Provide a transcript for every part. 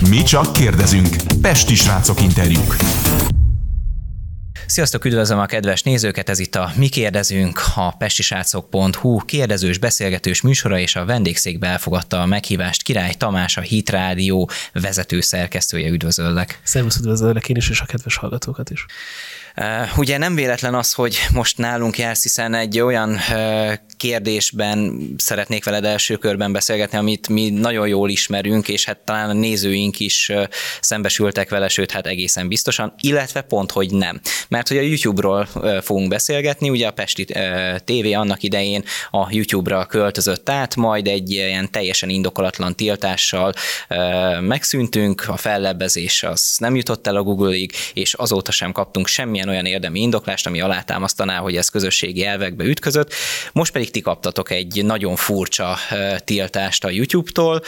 Mi csak kérdezünk. Pesti srácok interjúk. Sziasztok, üdvözlöm a kedves nézőket, ez itt a Mi kérdezünk, a pestisrácok.hu kérdezős, beszélgetős műsora, és a vendégszékbe elfogadta a meghívást Király Tamás, a Hit Rádió vezető szerkesztője, üdvözöllek. Szervusz, üdvözöllek én is, és a kedves hallgatókat is. Ugye nem véletlen az, hogy most nálunk jársz, hiszen egy olyan kérdésben szeretnék veled első körben beszélgetni, amit mi nagyon jól ismerünk, és hát talán a nézőink is szembesültek vele, sőt, hát egészen biztosan, illetve pont, hogy nem. Mert hogy a YouTube-ról fogunk beszélgetni, ugye a Pesti TV annak idején a YouTube-ra költözött át, majd egy ilyen teljesen indokolatlan tiltással megszűntünk, a fellebbezés az nem jutott el a Google-ig, és azóta sem kaptunk semmilyen olyan érdemi indoklást, ami alátámasztaná, hogy ez közösségi elvekbe ütközött. Most pedig ti kaptatok egy nagyon furcsa tiltást a YouTube-tól,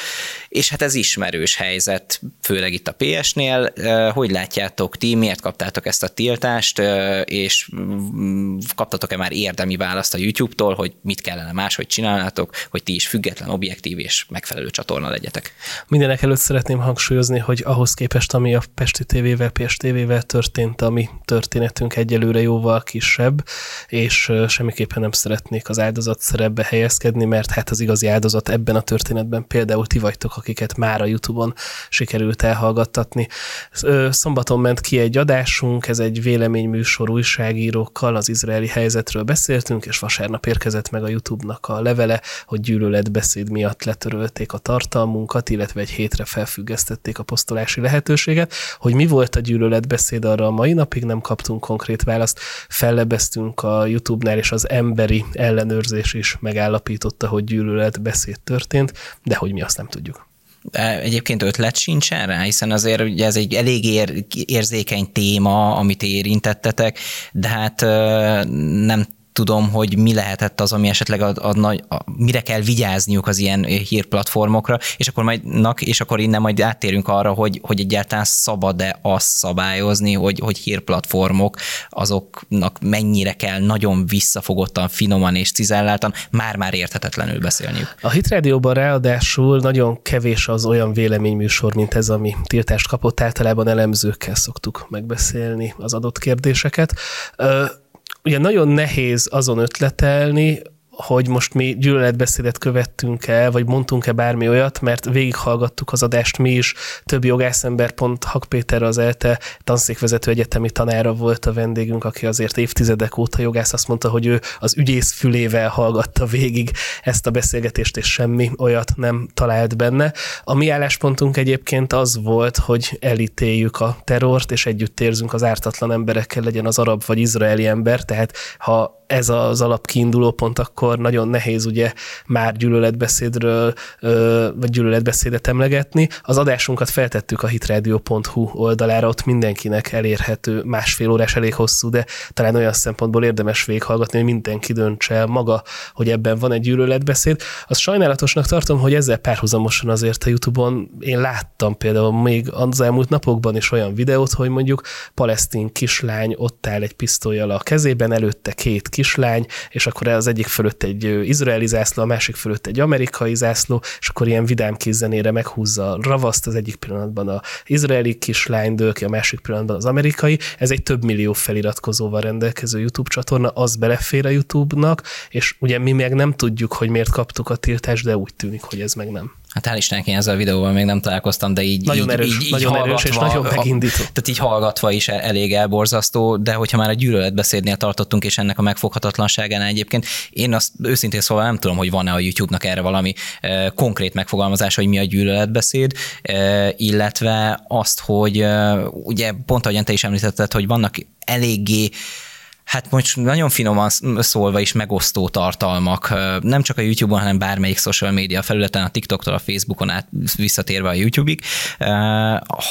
és hát ez ismerős helyzet, főleg itt a PS-nél. Hogy látjátok ti, miért kaptátok ezt a tiltást, és mm, kaptatok-e már érdemi választ a YouTube-tól, hogy mit kellene máshogy csinálnátok, hogy ti is független, objektív és megfelelő csatorna legyetek? Mindenek előtt szeretném hangsúlyozni, hogy ahhoz képest, ami a Pesti TV-vel, PS TV-vel történt, ami történet történetünk egyelőre jóval kisebb, és semmiképpen nem szeretnék az áldozat szerepbe helyezkedni, mert hát az igazi áldozat ebben a történetben például ti vagytok, akiket már a Youtube-on sikerült elhallgattatni. Szombaton ment ki egy adásunk, ez egy véleményműsor újságírókkal az izraeli helyzetről beszéltünk, és vasárnap érkezett meg a Youtube-nak a levele, hogy gyűlöletbeszéd miatt letörölték a tartalmunkat, illetve egy hétre felfüggesztették a posztolási lehetőséget. Hogy mi volt a gyűlöletbeszéd, arra a mai napig nem kaptunk konkrét választ. Fellebeztünk a YouTube-nál, és az emberi ellenőrzés is megállapította, hogy gyűlöletbeszéd történt, de hogy mi azt nem tudjuk. Egyébként ötlet sincsen rá, hiszen azért ugye ez egy elég ér, érzékeny téma, amit érintettetek, de hát nem tudom, hogy mi lehetett az, ami esetleg a, a, a, a, mire kell vigyázniuk az ilyen hírplatformokra, és akkor majd, és akkor innen majd áttérünk arra, hogy, hogy egyáltalán szabad-e azt szabályozni, hogy, hogy hírplatformok azoknak mennyire kell nagyon visszafogottan, finoman és cizelláltan már-már érthetetlenül beszélniük. A Hit Rádióban ráadásul nagyon kevés az olyan véleményműsor, mint ez, ami tiltást kapott. Általában elemzőkkel szoktuk megbeszélni az adott kérdéseket ugye nagyon nehéz azon ötletelni, hogy most mi gyűlöletbeszédet követtünk el, vagy mondtunk-e bármi olyat, mert végighallgattuk az adást mi is, több jogászember, pont Hak Péter az ELTE tanszékvezető egyetemi tanára volt a vendégünk, aki azért évtizedek óta jogász, azt mondta, hogy ő az ügyész fülével hallgatta végig ezt a beszélgetést, és semmi olyat nem talált benne. A mi álláspontunk egyébként az volt, hogy elítéljük a terrort, és együtt érzünk az ártatlan emberekkel, legyen az arab vagy izraeli ember, tehát ha ez az alapkiinduló pont, akkor nagyon nehéz ugye már gyűlöletbeszédről, vagy gyűlöletbeszédet emlegetni. Az adásunkat feltettük a hitradio.hu oldalára, ott mindenkinek elérhető másfél órás, elég hosszú, de talán olyan szempontból érdemes végighallgatni, hogy mindenki döntse el maga, hogy ebben van egy gyűlöletbeszéd. Az sajnálatosnak tartom, hogy ezzel párhuzamosan azért a YouTube-on én láttam például még az elmúlt napokban is olyan videót, hogy mondjuk palesztin kislány ott áll egy pisztolyjal a kezében, előtte két kislány, és akkor az egyik fölött egy izraeli zászló, a másik fölött egy amerikai zászló, és akkor ilyen vidám kézzenére meghúzza a ravaszt, az egyik pillanatban a izraeli kislány dől ki, a másik pillanatban az amerikai. Ez egy több millió feliratkozóval rendelkező YouTube csatorna, az belefér a YouTube-nak, és ugye mi meg nem tudjuk, hogy miért kaptuk a tiltást, de úgy tűnik, hogy ez meg nem. Hát hál' Istennek én ezzel a videóval még nem találkoztam, de így Nagyon így, erős, így, így nagyon erős és nagyon megindító. Tehát így hallgatva is elég elborzasztó, de hogyha már a gyűlöletbeszédnél tartottunk, és ennek a megfoghatatlanságán egyébként, én azt őszintén szóval nem tudom, hogy van-e a YouTube-nak erre valami e, konkrét megfogalmazás, hogy mi a gyűlöletbeszéd, e, illetve azt, hogy e, ugye pont ahogyan te is említetted, hogy vannak eléggé hát most nagyon finoman szólva is megosztó tartalmak, nem csak a YouTube-on, hanem bármelyik social media felületen, a TikToktól a Facebookon át visszatérve a YouTube-ig.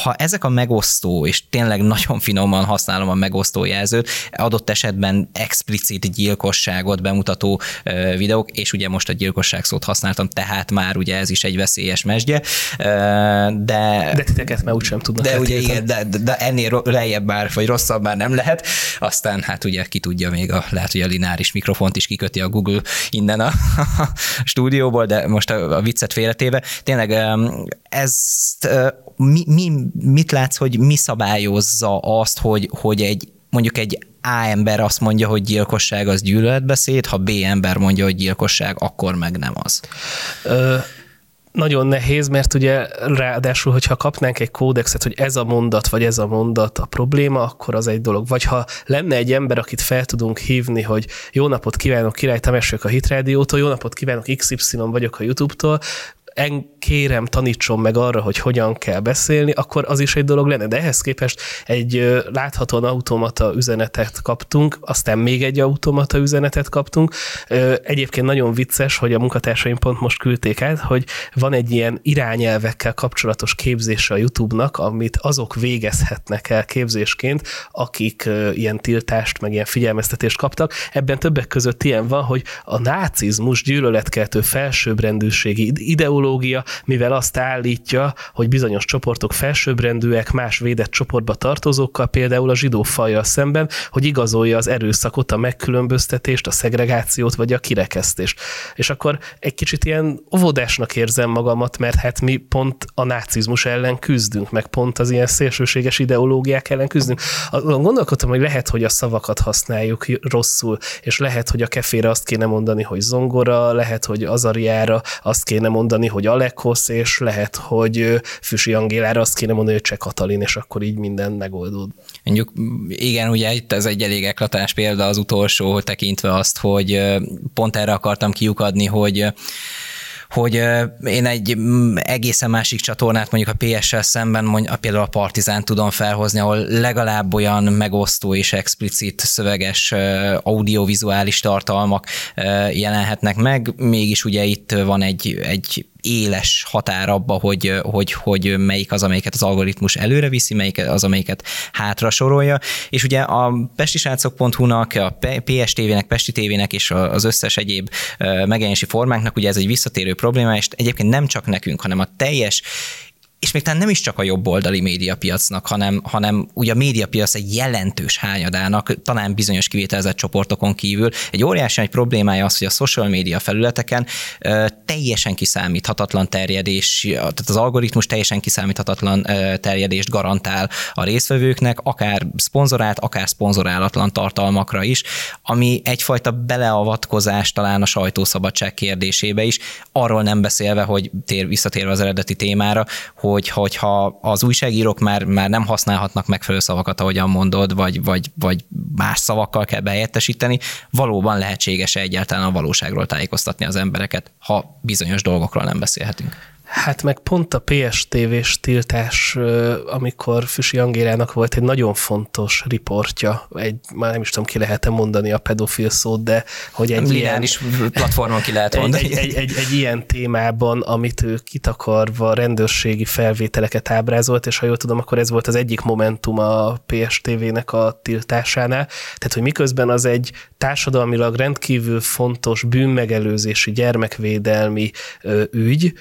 Ha ezek a megosztó, és tényleg nagyon finoman használom a megosztó jelzőt, adott esetben explicit gyilkosságot bemutató videók, és ugye most a gyilkosság szót használtam, tehát már ugye ez is egy veszélyes mesdje, de... De titeket már úgysem tudnak. De ugye igen, de, de ennél lejjebb már, vagy rosszabb már nem lehet. Aztán hát ugye ki tudja még, a, lehet, hogy a lineáris mikrofont is kiköti a Google innen a, a stúdióból, de most a, a viccet félretéve. Tényleg ezt mi, mi, mit látsz, hogy mi szabályozza azt, hogy, hogy egy mondjuk egy A ember azt mondja, hogy gyilkosság az gyűlöletbeszéd, ha B ember mondja, hogy gyilkosság, akkor meg nem az. Ö, nagyon nehéz, mert ugye ráadásul, hogyha kapnánk egy kódexet, hogy ez a mondat, vagy ez a mondat a probléma, akkor az egy dolog. Vagy ha lenne egy ember, akit fel tudunk hívni, hogy jó napot kívánok, Király Tamások a Hitrádiótól, jó napot kívánok, XY vagyok a YouTube-tól, en, kérem, tanítson meg arra, hogy hogyan kell beszélni, akkor az is egy dolog lenne. De ehhez képest egy láthatóan automata üzenetet kaptunk, aztán még egy automata üzenetet kaptunk. Egyébként nagyon vicces, hogy a munkatársaim pont most küldték át, hogy van egy ilyen irányelvekkel kapcsolatos képzése a YouTube-nak, amit azok végezhetnek el képzésként, akik ilyen tiltást, meg ilyen figyelmeztetést kaptak. Ebben többek között ilyen van, hogy a nácizmus gyűlöletkeltő felsőbbrendűségi ideológia mivel azt állítja, hogy bizonyos csoportok felsőbbrendűek más védett csoportba tartozókkal, például a zsidó fajjal szemben, hogy igazolja az erőszakot, a megkülönböztetést, a szegregációt vagy a kirekesztést. És akkor egy kicsit ilyen óvodásnak érzem magamat, mert hát mi pont a nácizmus ellen küzdünk, meg pont az ilyen szélsőséges ideológiák ellen küzdünk. Gondolkodtam, hogy lehet, hogy a szavakat használjuk rosszul, és lehet, hogy a kefére azt kéne mondani, hogy zongora, lehet, hogy azariára azt kéne mondani, hogy Alek, Alekosz, és lehet, hogy Füsi Angélára azt kéne mondani, hogy Cseh Katalin, és akkor így minden megoldód. Mondjuk igen, ugye itt ez egy elég eklatás példa az utolsó, tekintve azt, hogy pont erre akartam kiukadni, hogy hogy én egy egészen másik csatornát mondjuk a PS-sel szemben, mondjuk, például a Partizán tudom felhozni, ahol legalább olyan megosztó és explicit szöveges audiovizuális tartalmak jelenhetnek meg, mégis ugye itt van egy, egy éles határ abba, hogy, hogy, hogy melyik az, amelyiket az algoritmus előre viszi, melyik az, amelyiket hátra sorolja. És ugye a pestisrácok.hu-nak, a PSTV-nek, Pesti TV-nek és az összes egyéb megjelenési formáknak ugye ez egy visszatérő probléma, és egyébként nem csak nekünk, hanem a teljes és még talán nem is csak a jobboldali médiapiacnak, hanem, hanem ugye a médiapiac egy jelentős hányadának, talán bizonyos kivételezett csoportokon kívül. Egy óriási egy problémája az, hogy a social média felületeken ö, teljesen kiszámíthatatlan terjedés, tehát az algoritmus teljesen kiszámíthatatlan ö, terjedést garantál a résztvevőknek, akár szponzorált, akár szponzorálatlan tartalmakra is, ami egyfajta beleavatkozás talán a sajtószabadság kérdésébe is, arról nem beszélve, hogy tér, visszatérve az eredeti témára, hogy hogyha az újságírók már, már nem használhatnak megfelelő szavakat, ahogyan mondod, vagy, vagy, vagy más szavakkal kell behelyettesíteni, valóban lehetséges egyáltalán a valóságról tájékoztatni az embereket, ha bizonyos dolgokról nem beszélhetünk. Hát meg pont a PSTV-s tiltás, amikor Füsi Angélának volt egy nagyon fontos riportja, egy, már nem is tudom, ki lehet mondani a pedofil szót, de hogy egy ilyen... is platformon ki lehet mondani. Egy, egy, egy, egy, ilyen témában, amit ő kitakarva rendőrségi felvételeket ábrázolt, és ha jól tudom, akkor ez volt az egyik momentum a PSTV-nek a tiltásánál. Tehát, hogy miközben az egy társadalmilag rendkívül fontos bűnmegelőzési, gyermekvédelmi ügy,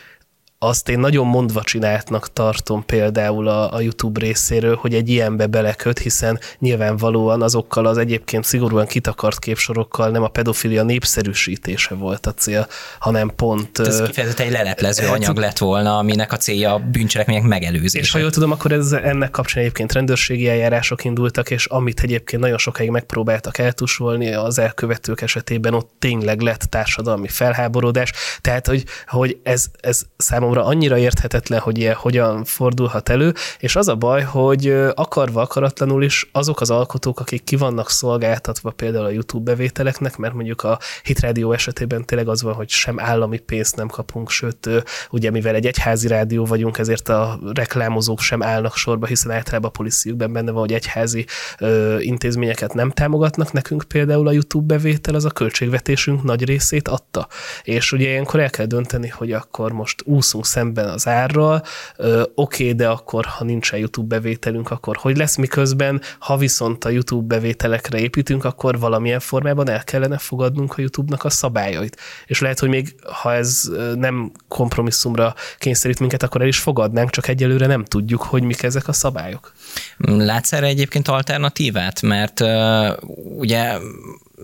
azt én nagyon mondva csináltnak tartom például a, a YouTube részéről, hogy egy ilyenbe beleköt, hiszen nyilvánvalóan azokkal az egyébként szigorúan kitakart képsorokkal nem a pedofilia népszerűsítése volt a cél, hanem pont... Ez kifejezetten egy leleplező hát, anyag lett volna, aminek a célja a bűncselekmények megelőzése. És ha jól tudom, akkor ez, ennek kapcsán egyébként rendőrségi eljárások indultak, és amit egyébként nagyon sokáig megpróbáltak eltusolni, az elkövetők esetében ott tényleg lett társadalmi felháborodás. Tehát, hogy, hogy ez, ez számomra számomra annyira érthetetlen, hogy ilyen hogyan fordulhat elő, és az a baj, hogy akarva akaratlanul is azok az alkotók, akik ki vannak szolgáltatva például a YouTube bevételeknek, mert mondjuk a Hit Radio esetében tényleg az van, hogy sem állami pénzt nem kapunk, sőt, ugye mivel egy egyházi rádió vagyunk, ezért a reklámozók sem állnak sorba, hiszen általában a policyjukben benne van, hogy egyházi ö, intézményeket nem támogatnak. Nekünk például a YouTube bevétel az a költségvetésünk nagy részét adta. És ugye ilyenkor el kell dönteni, hogy akkor most úszunk úszunk szemben az árral, oké, okay, de akkor, ha nincsen YouTube bevételünk, akkor hogy lesz, miközben, ha viszont a YouTube bevételekre építünk, akkor valamilyen formában el kellene fogadnunk a YouTube-nak a szabályait. És lehet, hogy még ha ez nem kompromisszumra kényszerít minket, akkor el is fogadnánk, csak egyelőre nem tudjuk, hogy mik ezek a szabályok. Látsz erre egyébként alternatívát? Mert ugye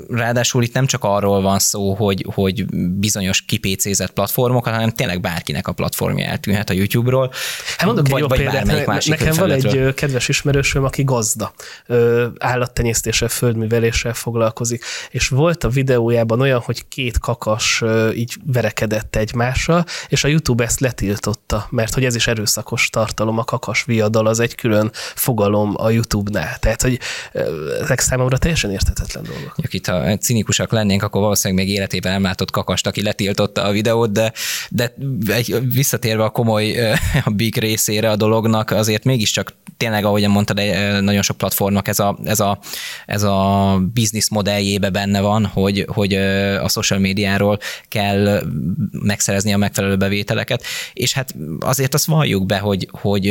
ráadásul itt nem csak arról van szó, hogy, hogy bizonyos kipécézett platformokat, hanem tényleg bárkinek a platformja eltűnhet a YouTube-ról. Hát mondok vagy, egy jó vagy példát, másik nekem van egy kedves ismerősöm, aki gazda, állattenyésztéssel, földműveléssel foglalkozik, és volt a videójában olyan, hogy két kakas így verekedett egymással, és a YouTube ezt letiltotta, mert hogy ez is erőszakos tartalom, a kakas viadal az egy külön fogalom a YouTube-nál. Tehát, hogy ezek számomra teljesen érthetetlen dolgok. Itt ha cinikusak lennénk, akkor valószínűleg még életében nem látott kakast, aki letiltotta a videót, de, de visszatérve a komoly a big részére a dolognak, azért mégiscsak tényleg, ahogy mondtad, nagyon sok platformnak ez a, ez a, ez a business modelljébe benne van, hogy, hogy a social médiáról kell megszerezni a megfelelő bevételeket, és hát azért azt valljuk be, hogy, hogy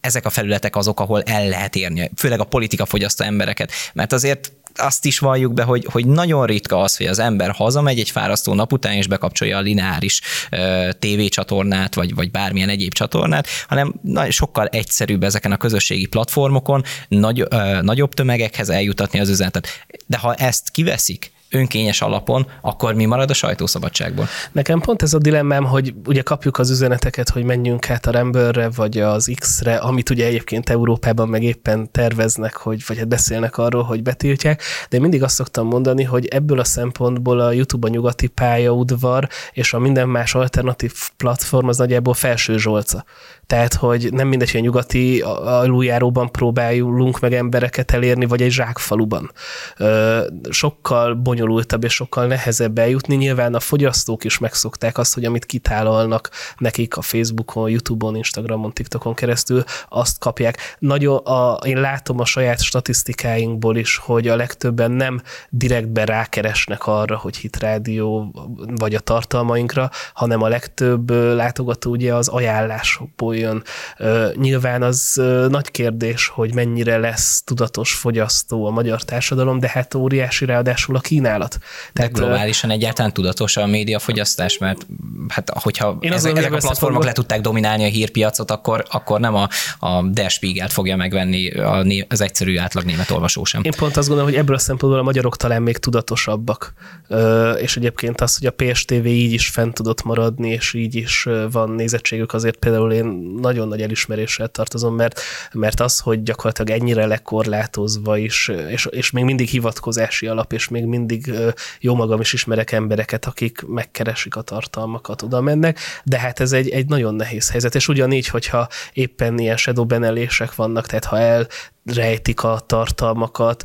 ezek a felületek azok, ahol el lehet érni, főleg a politika fogyasztó embereket, mert azért azt is valljuk be, hogy, hogy nagyon ritka az, hogy az ember hazamegy egy fárasztó nap után, és bekapcsolja a lineáris tévécsatornát, vagy, vagy bármilyen egyéb csatornát, hanem sokkal egyszerűbb ezeken a közösségi platformokon nagy, ö, nagyobb tömegekhez eljutatni az üzenetet. De ha ezt kiveszik, önkényes alapon, akkor mi marad a sajtószabadságból? Nekem pont ez a dilemmám, hogy ugye kapjuk az üzeneteket, hogy menjünk át a Rambőrre, vagy az X-re, amit ugye egyébként Európában meg éppen terveznek, hogy, vagy hát beszélnek arról, hogy betiltják, de én mindig azt szoktam mondani, hogy ebből a szempontból a YouTube a nyugati pályaudvar, és a minden más alternatív platform az nagyjából felső zsolca. Tehát, hogy nem mindegy, hogy a nyugati aluljáróban próbálunk meg embereket elérni, vagy egy zsákfaluban. Sokkal bonyolultabb és sokkal nehezebb eljutni. Nyilván a fogyasztók is megszokták azt, hogy amit kitálalnak nekik a Facebookon, YouTube-on, Instagramon, TikTokon keresztül, azt kapják. Nagyon, a, én látom a saját statisztikáinkból is, hogy a legtöbben nem direktben rákeresnek arra, hogy hitrádió vagy a tartalmainkra, hanem a legtöbb látogató ugye az ajánlásokból jön. Nyilván az nagy kérdés, hogy mennyire lesz tudatos fogyasztó a magyar társadalom, de hát óriási ráadásul a kínálat. Tehát, de globálisan egyáltalán tudatos a médiafogyasztás, mert hát hogyha Én ezek, ezek a platformok le tudták dominálni a hírpiacot, akkor, akkor nem a, a Der Spiegelt fogja megvenni az egyszerű átlag német olvasó sem. Én pont azt gondolom, hogy ebből a szempontból a magyarok talán még tudatosabbak. És egyébként az, hogy a PSTV így is fent tudott maradni, és így is van nézettségük, azért például én nagyon nagy elismeréssel tartozom, mert, mert az, hogy gyakorlatilag ennyire lekorlátozva is, és, és még mindig hivatkozási alap, és még mindig jó magam is ismerek embereket, akik megkeresik a tartalmakat, oda mennek, de hát ez egy, egy nagyon nehéz helyzet, és ugyanígy, hogyha éppen ilyen shadow benelések vannak, tehát ha el rejtik a tartalmakat.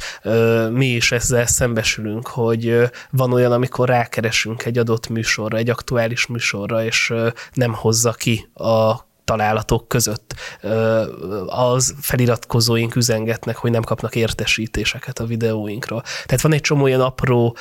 Mi is ezzel szembesülünk, hogy van olyan, amikor rákeresünk egy adott műsorra, egy aktuális műsorra, és nem hozza ki a találatok között az feliratkozóink üzengetnek, hogy nem kapnak értesítéseket a videóinkról. Tehát van egy csomó olyan apró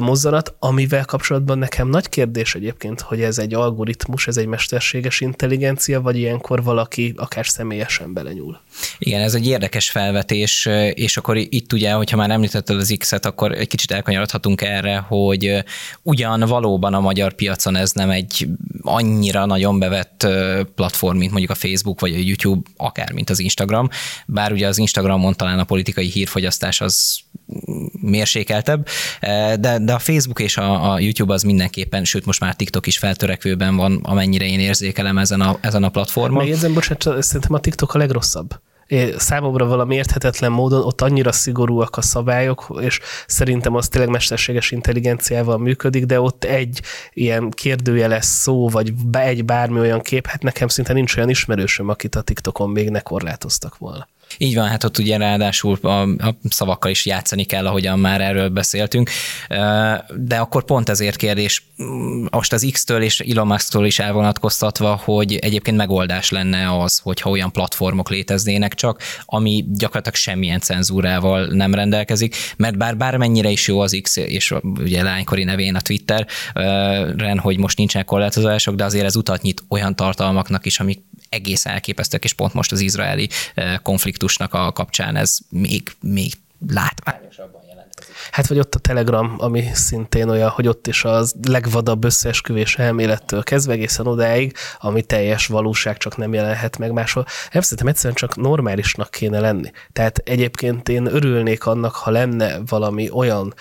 mozzanat, amivel kapcsolatban nekem nagy kérdés egyébként, hogy ez egy algoritmus, ez egy mesterséges intelligencia, vagy ilyenkor valaki akár személyesen belenyúl. Igen, ez egy érdekes felvetés, és akkor itt ugye, hogyha már említetted az X-et, akkor egy kicsit elkanyarodhatunk erre, hogy ugyan valóban a magyar piacon ez nem egy annyira nagyon bevett platform, mint mondjuk a Facebook vagy a YouTube, akár mint az Instagram, bár ugye az Instagramon talán a politikai hírfogyasztás az mérsékeltebb, de, de a Facebook és a, a YouTube az mindenképpen, sőt most már TikTok is feltörekvőben van, amennyire én érzékelem ezen a, ezen a platformon. Megjegyzem, bocsánat, szerintem a TikTok a legrosszabb számomra valami érthetetlen módon ott annyira szigorúak a szabályok, és szerintem az tényleg mesterséges intelligenciával működik, de ott egy ilyen kérdőjeles szó, vagy egy bármi olyan kép, hát nekem szinte nincs olyan ismerősöm, akit a TikTokon még ne korlátoztak volna. Így van, hát ott ugye ráadásul a, a szavakkal is játszani kell, ahogyan már erről beszéltünk, de akkor pont ezért kérdés, most az X-től és Elon Musk-tól is elvonatkoztatva, hogy egyébként megoldás lenne az, hogyha olyan platformok léteznének csak, ami gyakorlatilag semmilyen cenzúrával nem rendelkezik, mert bár bármennyire is jó az X, és ugye lánykori nevén a Twitter, hogy most nincsenek korlátozások, de azért ez utat nyit olyan tartalmaknak is, amik egész elképesztőek, és pont most az izraeli konfliktusnak a kapcsán ez még, még látványosabban Hát vagy ott a Telegram, ami szintén olyan, hogy ott is az legvadabb összeesküvés elmélettől kezdve egészen odáig, ami teljes valóság, csak nem jelenhet meg máshol. Nem szerintem egyszerűen csak normálisnak kéne lenni. Tehát egyébként én örülnék annak, ha lenne valami olyan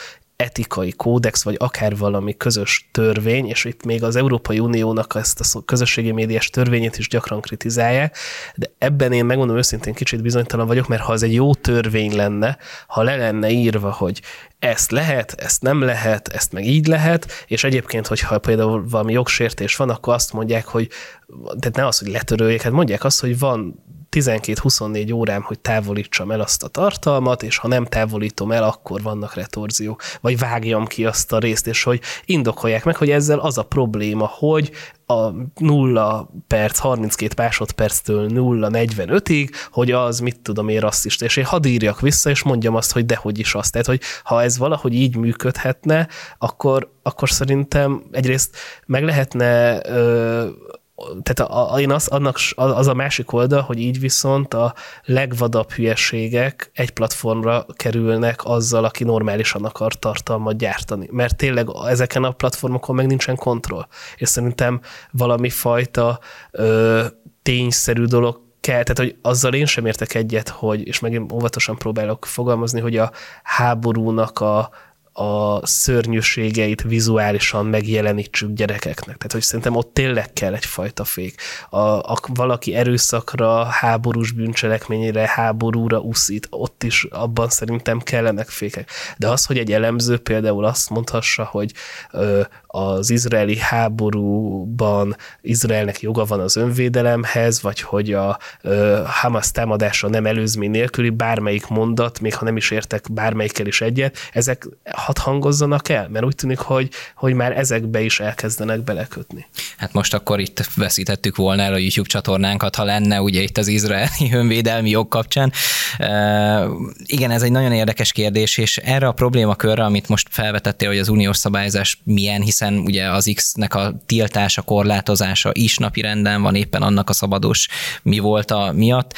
etikai kódex, vagy akár valami közös törvény, és itt még az Európai Uniónak ezt a közösségi médiás törvényét is gyakran kritizálják, de ebben én megmondom őszintén kicsit bizonytalan vagyok, mert ha az egy jó törvény lenne, ha le lenne írva, hogy ezt lehet, ezt nem lehet, ezt meg így lehet, és egyébként, hogyha például valami jogsértés van, akkor azt mondják, hogy tehát ne az, hogy letöröljék, hát mondják azt, hogy van 12-24 órám, hogy távolítsam el azt a tartalmat, és ha nem távolítom el, akkor vannak retorziók, vagy vágjam ki azt a részt, és hogy indokolják meg, hogy ezzel az a probléma, hogy a 0 perc, 32 másodperctől 0-45-ig, hogy az mit tudom én rasszista, és én hadd írjak vissza, és mondjam azt, hogy dehogy is azt. Tehát, hogy ha ez valahogy így működhetne, akkor, akkor szerintem egyrészt meg lehetne ö, tehát a, a, én az, annak, az a másik oldal, hogy így viszont a legvadabb hülyeségek egy platformra kerülnek azzal, aki normálisan akar tartalmat gyártani. Mert tényleg ezeken a platformokon meg nincsen kontroll. És szerintem valami fajta ö, tényszerű dolog kell, tehát hogy azzal én sem értek egyet, hogy, és megint óvatosan próbálok fogalmazni, hogy a háborúnak a, a szörnyűségeit vizuálisan megjelenítsük gyerekeknek. Tehát, hogy szerintem ott tényleg kell egyfajta fék. A, a, valaki erőszakra, háborús bűncselekményére, háborúra uszít, ott is abban szerintem kellenek fékek. De az, hogy egy elemző például azt mondhassa, hogy ö, az izraeli háborúban Izraelnek joga van az önvédelemhez, vagy hogy a Hamas támadása nem előzmény nélküli bármelyik mondat, még ha nem is értek bármelyikkel is egyet, ezek hat hangozzanak el? Mert úgy tűnik, hogy, hogy már ezekbe is elkezdenek belekötni. Hát most akkor itt veszítettük volna el a YouTube csatornánkat, ha lenne ugye itt az izraeli önvédelmi jog kapcsán. Igen, ez egy nagyon érdekes kérdés, és erre a problémakörre, amit most felvetettél, hogy az uniós szabályozás milyen, hiszen ugye az X-nek a tiltása, korlátozása is napi renden van éppen annak a szabados mi volt a miatt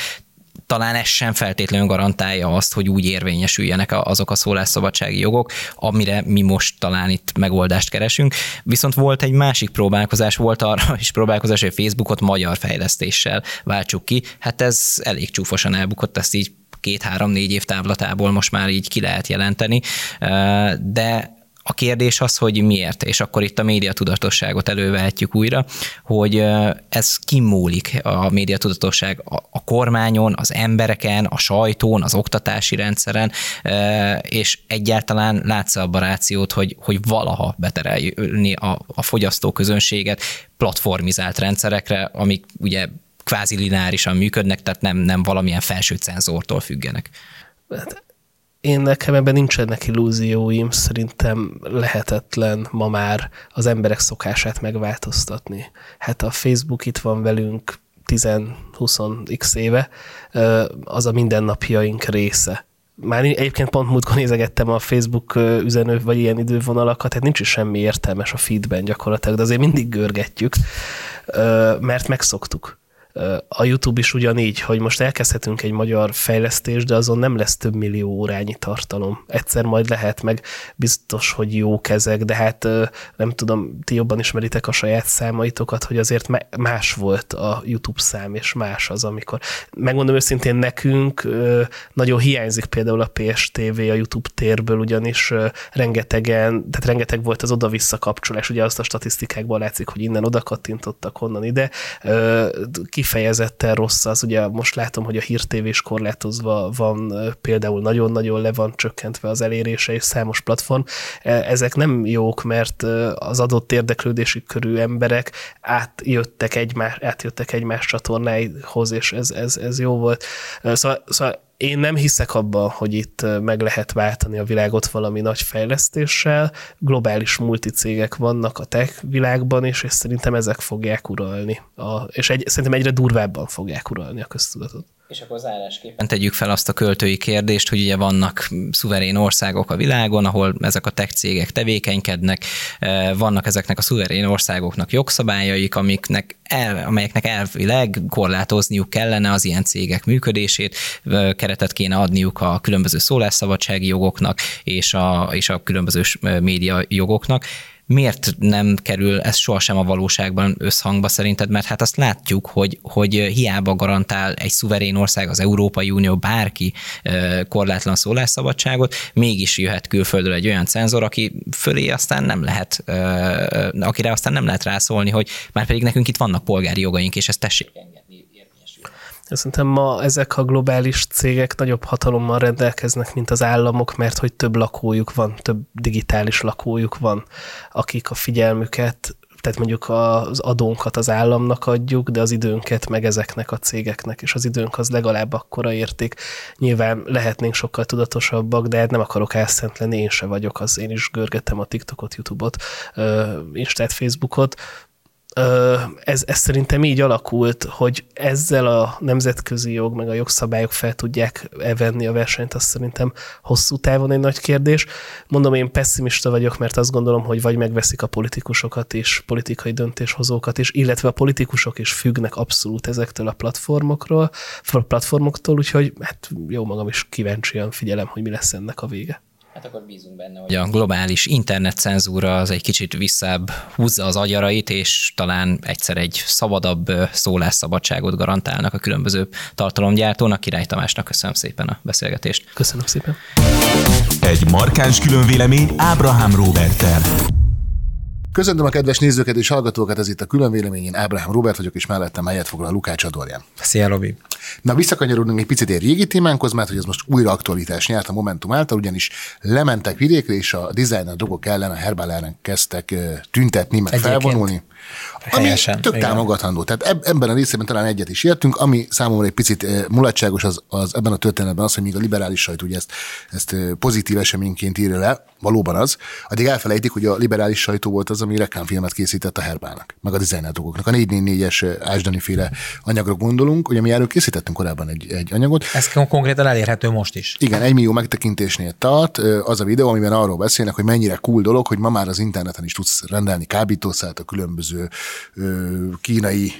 talán ez sem feltétlenül garantálja azt, hogy úgy érvényesüljenek azok a szólásszabadsági jogok, amire mi most talán itt megoldást keresünk. Viszont volt egy másik próbálkozás, volt arra is próbálkozás, hogy Facebookot magyar fejlesztéssel váltsuk ki. Hát ez elég csúfosan elbukott, ezt így két-három-négy év távlatából most már így ki lehet jelenteni, de a kérdés az, hogy miért, és akkor itt a médiatudatosságot elővehetjük újra, hogy ez kimúlik a médiatudatosság a kormányon, az embereken, a sajtón, az oktatási rendszeren, és egyáltalán látsz a rációt, hogy, hogy valaha beterelni a, a fogyasztóközönséget platformizált rendszerekre, amik ugye kvázi lineárisan működnek, tehát nem, nem valamilyen felső cenzortól függenek. Hát én nekem ebben nincsenek illúzióim, szerintem lehetetlen ma már az emberek szokását megváltoztatni. Hát a Facebook itt van velünk 10-20x éve, az a mindennapjaink része. Már egyébként pont múltkor nézegettem a Facebook üzenő, vagy ilyen idővonalakat, tehát nincs is semmi értelmes a feedben gyakorlatilag, de azért mindig görgetjük, mert megszoktuk a YouTube is ugyanígy, hogy most elkezdhetünk egy magyar fejlesztést, de azon nem lesz több millió órányi tartalom. Egyszer majd lehet, meg biztos, hogy jó kezek, de hát nem tudom, ti jobban ismeritek a saját számaitokat, hogy azért más volt a YouTube szám, és más az, amikor megmondom őszintén nekünk nagyon hiányzik például a PSTV a YouTube térből, ugyanis rengetegen, tehát rengeteg volt az oda-vissza kapcsolás, ugye azt a statisztikákból látszik, hogy innen oda kattintottak, honnan ide, ki kifejezetten rossz az. Ugye most látom, hogy a hírtévés korlátozva van, például nagyon-nagyon le van csökkentve az elérése, és számos platform. E, ezek nem jók, mert az adott érdeklődési körű emberek átjöttek egymás, átjöttek egymás csatornáihoz, és ez, ez, ez jó volt. Szóval, szóval én nem hiszek abban, hogy itt meg lehet váltani a világot valami nagy fejlesztéssel. Globális multicégek vannak a tech világban is, és szerintem ezek fogják uralni. A, és egy, szerintem egyre durvábban fogják uralni a köztudatot. És akkor zárásképpen tegyük fel azt a költői kérdést, hogy ugye vannak szuverén országok a világon, ahol ezek a tech cégek tevékenykednek, vannak ezeknek a szuverén országoknak jogszabályaik, amiknek el, amelyeknek elvileg korlátozniuk kellene az ilyen cégek működését, keretet kéne adniuk a különböző szólásszabadsági jogoknak és a, és a különböző média jogoknak miért nem kerül ez sohasem a valóságban összhangba szerinted? Mert hát azt látjuk, hogy, hogy hiába garantál egy szuverén ország, az Európai Unió, bárki korlátlan szólásszabadságot, mégis jöhet külföldről egy olyan cenzor, aki fölé aztán nem lehet, akire aztán nem lehet rászólni, hogy már pedig nekünk itt vannak polgári jogaink, és ezt tessék engedni. Szerintem ma ezek a globális cégek nagyobb hatalommal rendelkeznek, mint az államok, mert hogy több lakójuk van, több digitális lakójuk van, akik a figyelmüket tehát mondjuk az adónkat az államnak adjuk, de az időnket meg ezeknek a cégeknek, és az időnk az legalább akkora érték. Nyilván lehetnénk sokkal tudatosabbak, de hát nem akarok elszent lenni, én se vagyok az, én is görgetem a TikTokot, YouTube-ot, Instát, Facebookot, ez, ez szerintem így alakult, hogy ezzel a nemzetközi jog, meg a jogszabályok fel tudják evenni a versenyt, azt szerintem hosszú távon egy nagy kérdés. Mondom, én pessimista vagyok, mert azt gondolom, hogy vagy megveszik a politikusokat és politikai döntéshozókat is, illetve a politikusok is függnek abszolút ezektől a platformokról, platformoktól, úgyhogy hát jó magam is kíváncsian figyelem, hogy mi lesz ennek a vége. Hát akkor bízunk benne, hogy a globális internetcenzúra az egy kicsit visszább húzza az agyarait, és talán egyszer egy szabadabb szólásszabadságot garantálnak a különböző tartalomgyártónak. Király Tamásnak köszönöm szépen a beszélgetést. Köszönöm szépen. Egy markáns különvélemény Ábrahám Robertel. Köszöntöm a kedves nézőket és hallgatókat, ez itt a külön véleményén. Ábrahám Robert vagyok, és mellettem helyet foglal Lukács Adorján. Szia, Robi! Na, visszakanyarodunk egy picit egy régi témánkhoz, mert hogy ez most újra aktualitás nyert a Momentum által, ugyanis lementek vidékre, és a designer drogok ellen, a herbál ellen kezdtek tüntetni, meg Egyébként. felvonulni. Ami Helyesen, tök igen. támogatandó. Tehát ebben a részében talán egyet is értünk, ami számomra egy picit mulatságos az, az ebben a történetben az, hogy még a liberális sajt ugye ezt, ezt pozitív eseményként írja le, valóban az, addig elfelejtik, hogy a liberális sajtó volt az, ami reklámfilmet készített a Herbának, meg a dolgoknak. A 444-es Ásdani féle anyagra gondolunk, ugye mi erről készítettünk korábban egy, egy anyagot. Ez konkrétan elérhető most is. Igen, egy millió megtekintésnél tart az a videó, amiben arról beszélnek, hogy mennyire cool dolog, hogy ma már az interneten is tudsz rendelni kábítószert a különböző kínai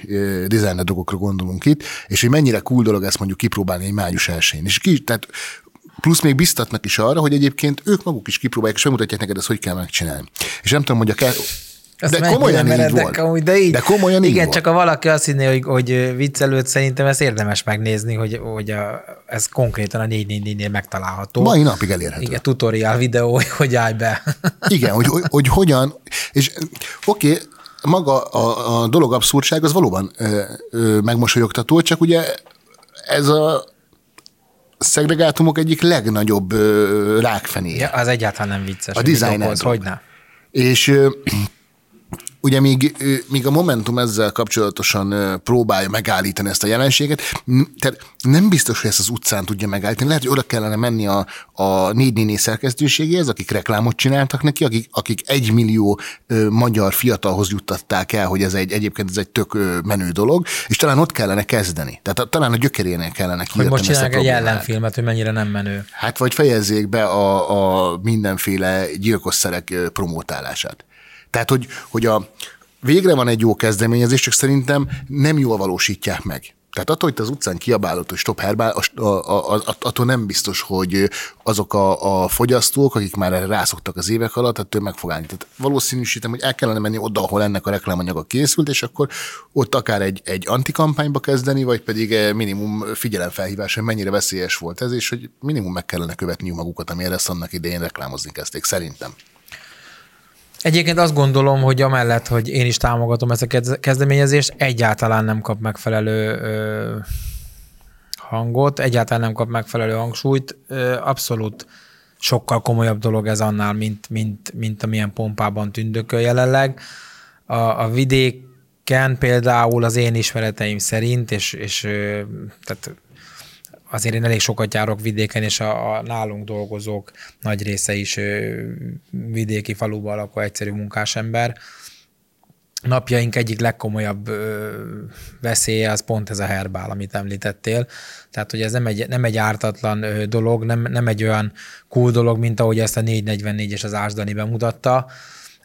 designer dolgokra gondolunk itt, és hogy mennyire cool dolog ezt mondjuk kipróbálni egy május elsőn. És ki, tehát plusz még biztatnak is arra, hogy egyébként ők maguk is kipróbálják, és megmutatják neked ezt, hogy kell megcsinálni. És nem tudom, hogy a ezt de komolyan így volt. Amúgy, de, így, de komolyan így Igen, volt. csak ha valaki azt hinné, hogy, hogy viccelőt, szerintem ezt érdemes megnézni, hogy, hogy a, ez konkrétan a 444-nél megtalálható. Mai napig elérhető. Igen, tutorial videó, hogy állj be. Igen, hogy, hogy, hogy hogyan, és oké, okay, maga a, a dolog abszurdság az valóban ö, ö, megmosolyogtató, csak ugye ez a szegregátumok egyik legnagyobb ö, rákfenéje. Ja, az egyáltalán nem vicces. A designer. Hogy ne? És ö, ugye még, még a Momentum ezzel kapcsolatosan próbálja megállítani ezt a jelenséget, tehát nem biztos, hogy ezt az utcán tudja megállítani. Lehet, hogy oda kellene menni a, a négy néni szerkesztőségéhez, akik reklámot csináltak neki, akik, akik egy millió magyar fiatalhoz juttatták el, hogy ez egy egyébként ez egy tök menő dolog, és talán ott kellene kezdeni. Tehát talán a gyökerénél kellene Hogy most csinálják egy ellenfilmet, hogy mennyire nem menő. Hát vagy fejezzék be a, a mindenféle gyilkosszerek promótálását. Tehát, hogy, hogy a, végre van egy jó kezdeményezés, csak szerintem nem jól valósítják meg. Tehát attól, hogy az utcán kiabálott, hogy stop herbál, attól nem biztos, hogy azok a, a fogyasztók, akik már erre rászoktak az évek alatt, ettől meg fog állni. Tehát valószínűsítem, hogy el kellene menni oda, ahol ennek a reklámanyaga készült, és akkor ott akár egy, egy antikampányba kezdeni, vagy pedig eh, minimum figyelemfelhívás, hogy mennyire veszélyes volt ez, és hogy minimum meg kellene követni magukat, amire ezt annak idején reklámozni kezdték, szerintem. Egyébként azt gondolom, hogy amellett, hogy én is támogatom ezt a kezdeményezést, egyáltalán nem kap megfelelő ö, hangot, egyáltalán nem kap megfelelő hangsúlyt. Ö, abszolút sokkal komolyabb dolog ez annál, mint, mint, mint amilyen pompában tündököl jelenleg. A, a vidéken például az én ismereteim szerint, és, és tehát azért én elég sokat járok vidéken, és a, a nálunk dolgozók nagy része is ö, vidéki faluban lakó egyszerű munkásember. Napjaink egyik legkomolyabb ö, veszélye az pont ez a herbál, amit említettél. Tehát, hogy ez nem egy, nem egy ártatlan ö, dolog, nem, nem egy olyan cool dolog, mint ahogy ezt a 444 és az Ásdani bemutatta,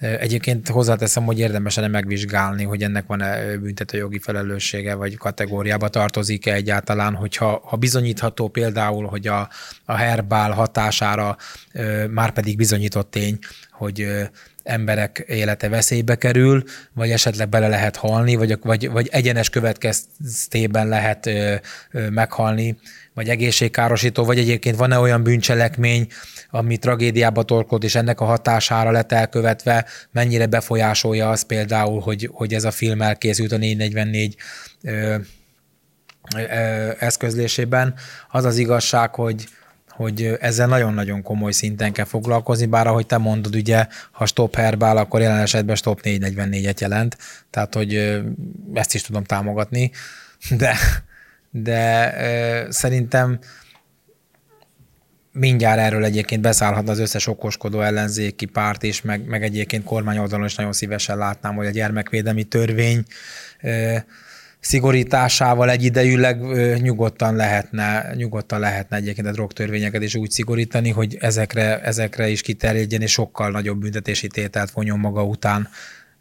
Egyébként hozzáteszem, hogy érdemes lenne megvizsgálni, hogy ennek van-e büntetőjogi felelőssége, vagy kategóriába tartozik-e egyáltalán, hogyha ha bizonyítható például, hogy a, a herbál hatására már pedig bizonyított tény, hogy emberek élete veszélybe kerül, vagy esetleg bele lehet halni, vagy, vagy, vagy egyenes következtében lehet ö, ö, meghalni, vagy egészségkárosító, vagy egyébként van-e olyan bűncselekmény, ami tragédiába torkod, és ennek a hatására lett elkövetve, mennyire befolyásolja az például, hogy, hogy ez a film elkészült a 444 ö, ö, eszközlésében. Az az igazság, hogy, hogy ezzel nagyon-nagyon komoly szinten kell foglalkozni, bár ahogy te mondod, ugye, ha stop herbál, akkor jelen esetben stop 444-et jelent, tehát hogy ezt is tudom támogatni, de, de szerintem mindjárt erről egyébként beszállhat az összes okoskodó ellenzéki párt is, meg, meg egyébként kormányoldalon is nagyon szívesen látnám, hogy a gyermekvédelmi törvény szigorításával egyidejűleg nyugodtan lehetne, nyugodtan lehetne egyébként a drogtörvényeket is úgy szigorítani, hogy ezekre, ezekre is kiterjedjen, és sokkal nagyobb büntetési tételt vonjon maga után,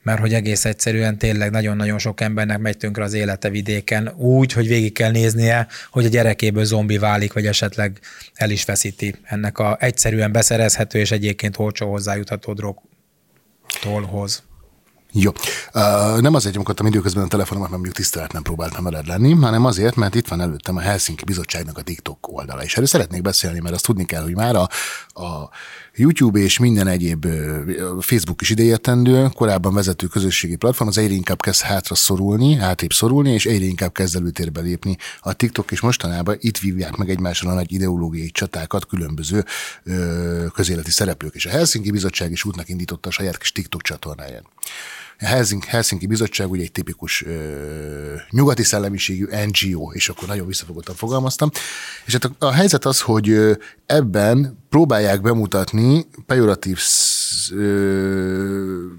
mert hogy egész egyszerűen tényleg nagyon-nagyon sok embernek megy tönkre az élete vidéken úgy, hogy végig kell néznie, hogy a gyerekéből zombi válik, vagy esetleg el is veszíti ennek a egyszerűen beszerezhető és egyébként olcsó hozzájutható drogtólhoz. Jó. Uh, nem azért nyomkodtam időközben a telefonomat, mert mondjuk tisztelet nem próbáltam veled lenni, hanem azért, mert itt van előttem a Helsinki Bizottságnak a TikTok oldala. És erről szeretnék beszélni, mert azt tudni kell, hogy már a, a YouTube és minden egyéb Facebook is ideértendő, korábban vezető közösségi platform, az egyre inkább kezd hátra szorulni, hátrébb szorulni, és egyre inkább kezd előtérbe lépni. A TikTok és mostanában itt vívják meg egymásra a nagy ideológiai csatákat különböző ö, közéleti szereplők, és a Helsinki Bizottság is útnak indította a saját kis TikTok csatornáját. A Helsinki, Helsinki Bizottság ugye egy tipikus ö, nyugati szellemiségű NGO, és akkor nagyon visszafogottan fogalmaztam. És hát a, a helyzet az, hogy ebben próbálják bemutatni pejoratív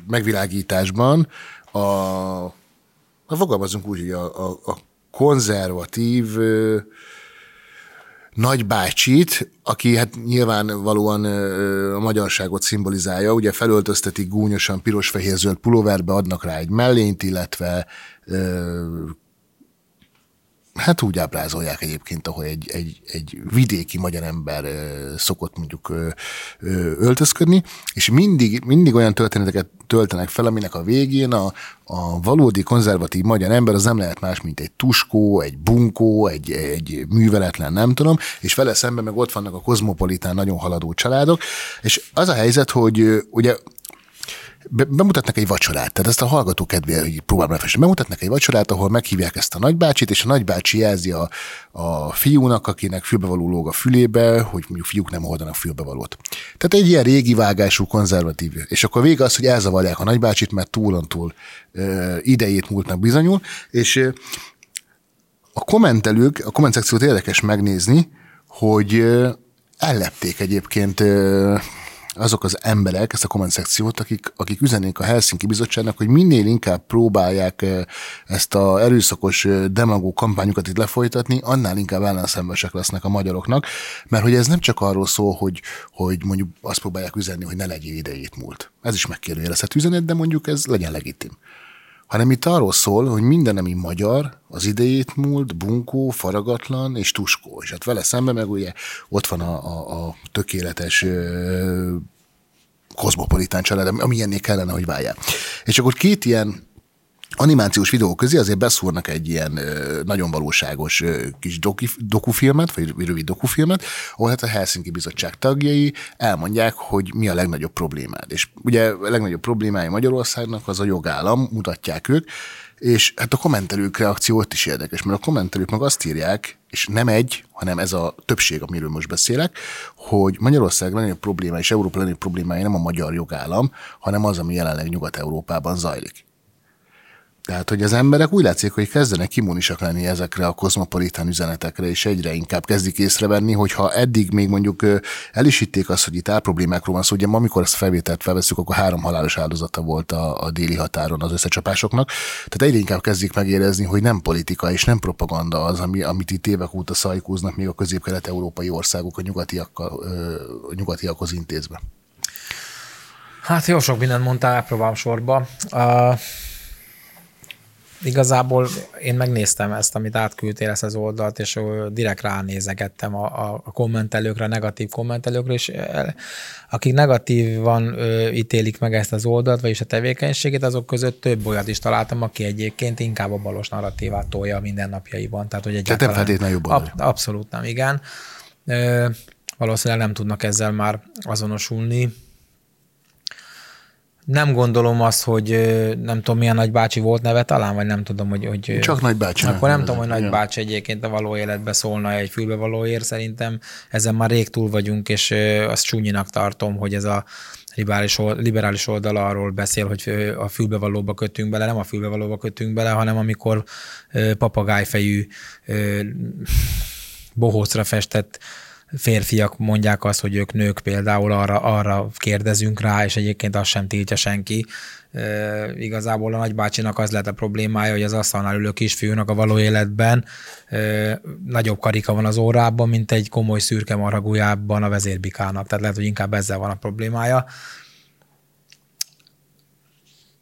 megvilágításban a, a fogalmazunk úgy, hogy a, a, a konzervatív ö, nagybácsit, aki hát nyilvánvalóan a magyarságot szimbolizálja, ugye felöltöztetik gúnyosan piros-fehér-zöld pulóverbe, adnak rá egy mellényt, illetve hát úgy ábrázolják egyébként, ahol egy, egy, egy vidéki magyar ember szokott mondjuk öltözködni, és mindig, mindig olyan történeteket töltenek fel, aminek a végén a, a valódi konzervatív magyar ember az nem lehet más, mint egy tuskó, egy bunkó, egy, egy műveletlen, nem tudom, és vele szemben meg ott vannak a kozmopolitán nagyon haladó családok, és az a helyzet, hogy ugye bemutatnak egy vacsorát, tehát ezt a hallgató kedvéért hogy próbálom lefesteni. Bemutatnak egy vacsorát, ahol meghívják ezt a nagybácsit, és a nagybácsi jelzi a, a fiúnak, akinek fülbevaló lóg a fülébe, hogy mondjuk fiúk nem oldanak fülbevalót. Tehát egy ilyen régi vágású konzervatív. És akkor vége az, hogy elzavarják a nagybácsit, mert túlontúl ö, idejét múltnak bizonyul, és a kommentelők, a komment érdekes megnézni, hogy ö, ellepték egyébként ö, azok az emberek, ezt a komment szekciót, akik, akik üzenék a Helsinki Bizottságnak, hogy minél inkább próbálják ezt a erőszakos demagó kampányukat itt lefolytatni, annál inkább ellenszembesek lesznek a magyaroknak, mert hogy ez nem csak arról szól, hogy, hogy mondjuk azt próbálják üzenni, hogy ne legyél idejét múlt. Ez is megkérdőjelezhet üzenet, de mondjuk ez legyen legitim hanem itt arról szól, hogy minden, ami magyar, az idejét múlt, bunkó, faragatlan és tuskó. És hát vele szemben meg ugye ott van a, a, a tökéletes ö, kozmopolitán család, ami ilyenné kellene, hogy válják. És akkor két ilyen animációs videó közé azért beszúrnak egy ilyen nagyon valóságos kis doki, dokufilmet, vagy rövid dokufilmet, ahol hát a Helsinki Bizottság tagjai elmondják, hogy mi a legnagyobb problémád. És ugye a legnagyobb problémája Magyarországnak az a jogállam, mutatják ők, és hát a kommentelők reakció ott is érdekes, mert a kommentelők meg azt írják, és nem egy, hanem ez a többség, amiről most beszélek, hogy Magyarország legnagyobb probléma és Európa legnagyobb problémája nem a magyar jogállam, hanem az, ami jelenleg Nyugat-Európában zajlik. Tehát, hogy az emberek úgy látszik, hogy kezdenek immunisak lenni ezekre a kozmopolitán üzenetekre, és egyre inkább kezdik észrevenni, hogy ha eddig még mondjuk el is hitték azt, hogy itt problémákról van szó, ugye amikor ezt a felvételt felveszünk, akkor három halálos áldozata volt a, a déli határon az összecsapásoknak. Tehát egyre inkább kezdik megérezni, hogy nem politika és nem propaganda az, ami, amit itt évek óta szajkóznak még a közép-kelet-európai országok a nyugatiakkal, a nyugatiakhoz intézve. Hát jó sok mindent mondtál, elpróbálom sorba. Uh igazából én megnéztem ezt, amit átküldtél ezt az oldalt, és direkt ránézegettem a, a kommentelőkre, a negatív kommentelőkre, és akik negatívan ítélik meg ezt az oldalt, vagyis a tevékenységét, azok között több olyat is találtam, aki egyébként inkább a balos narratívát tolja a mindennapjaiban. Tehát, hogy Tehát nem feltétlenül jobb ab, Abszolút nem, igen. Valószínűleg nem tudnak ezzel már azonosulni nem gondolom azt, hogy nem tudom, milyen nagybácsi volt neve talán, vagy nem tudom, hogy... hogy Csak nagybácsi. Akkor nem tudom, hogy nagybácsi egyébként a való életbe szólna egy fülbevalóért. Szerintem ezen már rég túl vagyunk, és azt csúnyinak tartom, hogy ez a liberális, liberális oldala arról beszél, hogy a fülbevalóba kötünk bele, nem a fülbevalóba kötünk bele, hanem amikor papagájfejű bohócra festett férfiak mondják azt, hogy ők nők például, arra, arra kérdezünk rá, és egyébként azt sem tiltja senki. E, igazából a nagybácsinak az lett a problémája, hogy az asztalnál ülő kisfiúnak a való életben e, nagyobb karika van az órában, mint egy komoly szürke maragujában a vezérbikának. Tehát lehet, hogy inkább ezzel van a problémája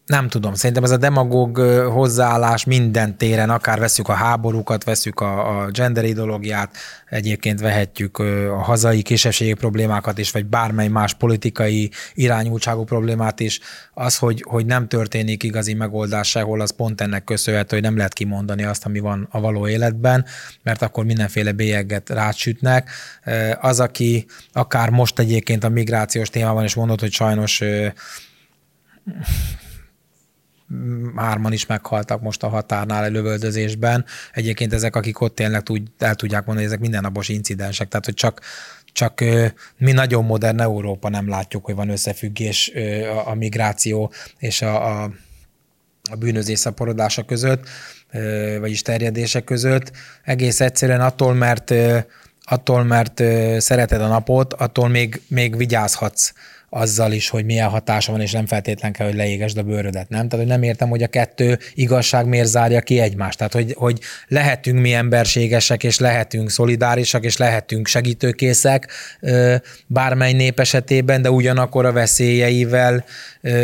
nem tudom, szerintem ez a demagóg hozzáállás minden téren, akár veszük a háborúkat, veszük a, a gender ideológiát, egyébként vehetjük a hazai kisebbségi problémákat is, vagy bármely más politikai irányultságú problémát is. Az, hogy, hogy nem történik igazi megoldás sehol, az pont ennek köszönhető, hogy nem lehet kimondani azt, ami van a való életben, mert akkor mindenféle bélyeget rácsütnek. Az, aki akár most egyébként a migrációs témában is mondott, hogy sajnos hárman is meghaltak most a határnál a lövöldözésben. Egyébként ezek, akik ott tényleg tud, el tudják mondani, hogy ezek mindennapos incidensek, tehát hogy csak, csak mi nagyon modern Európa nem látjuk, hogy van összefüggés a migráció és a, a, a bűnözés szaporodása között, vagyis terjedése között. Egész egyszerűen attól, mert attól, mert szereted a napot, attól még, még vigyázhatsz azzal is, hogy milyen hatása van, és nem feltétlen kell, hogy leégesd a bőrödet, nem? Tehát, hogy nem értem, hogy a kettő igazság miért zárja ki egymást. Tehát, hogy, hogy lehetünk mi emberségesek, és lehetünk szolidárisak, és lehetünk segítőkészek bármely nép esetében, de ugyanakkor a veszélyeivel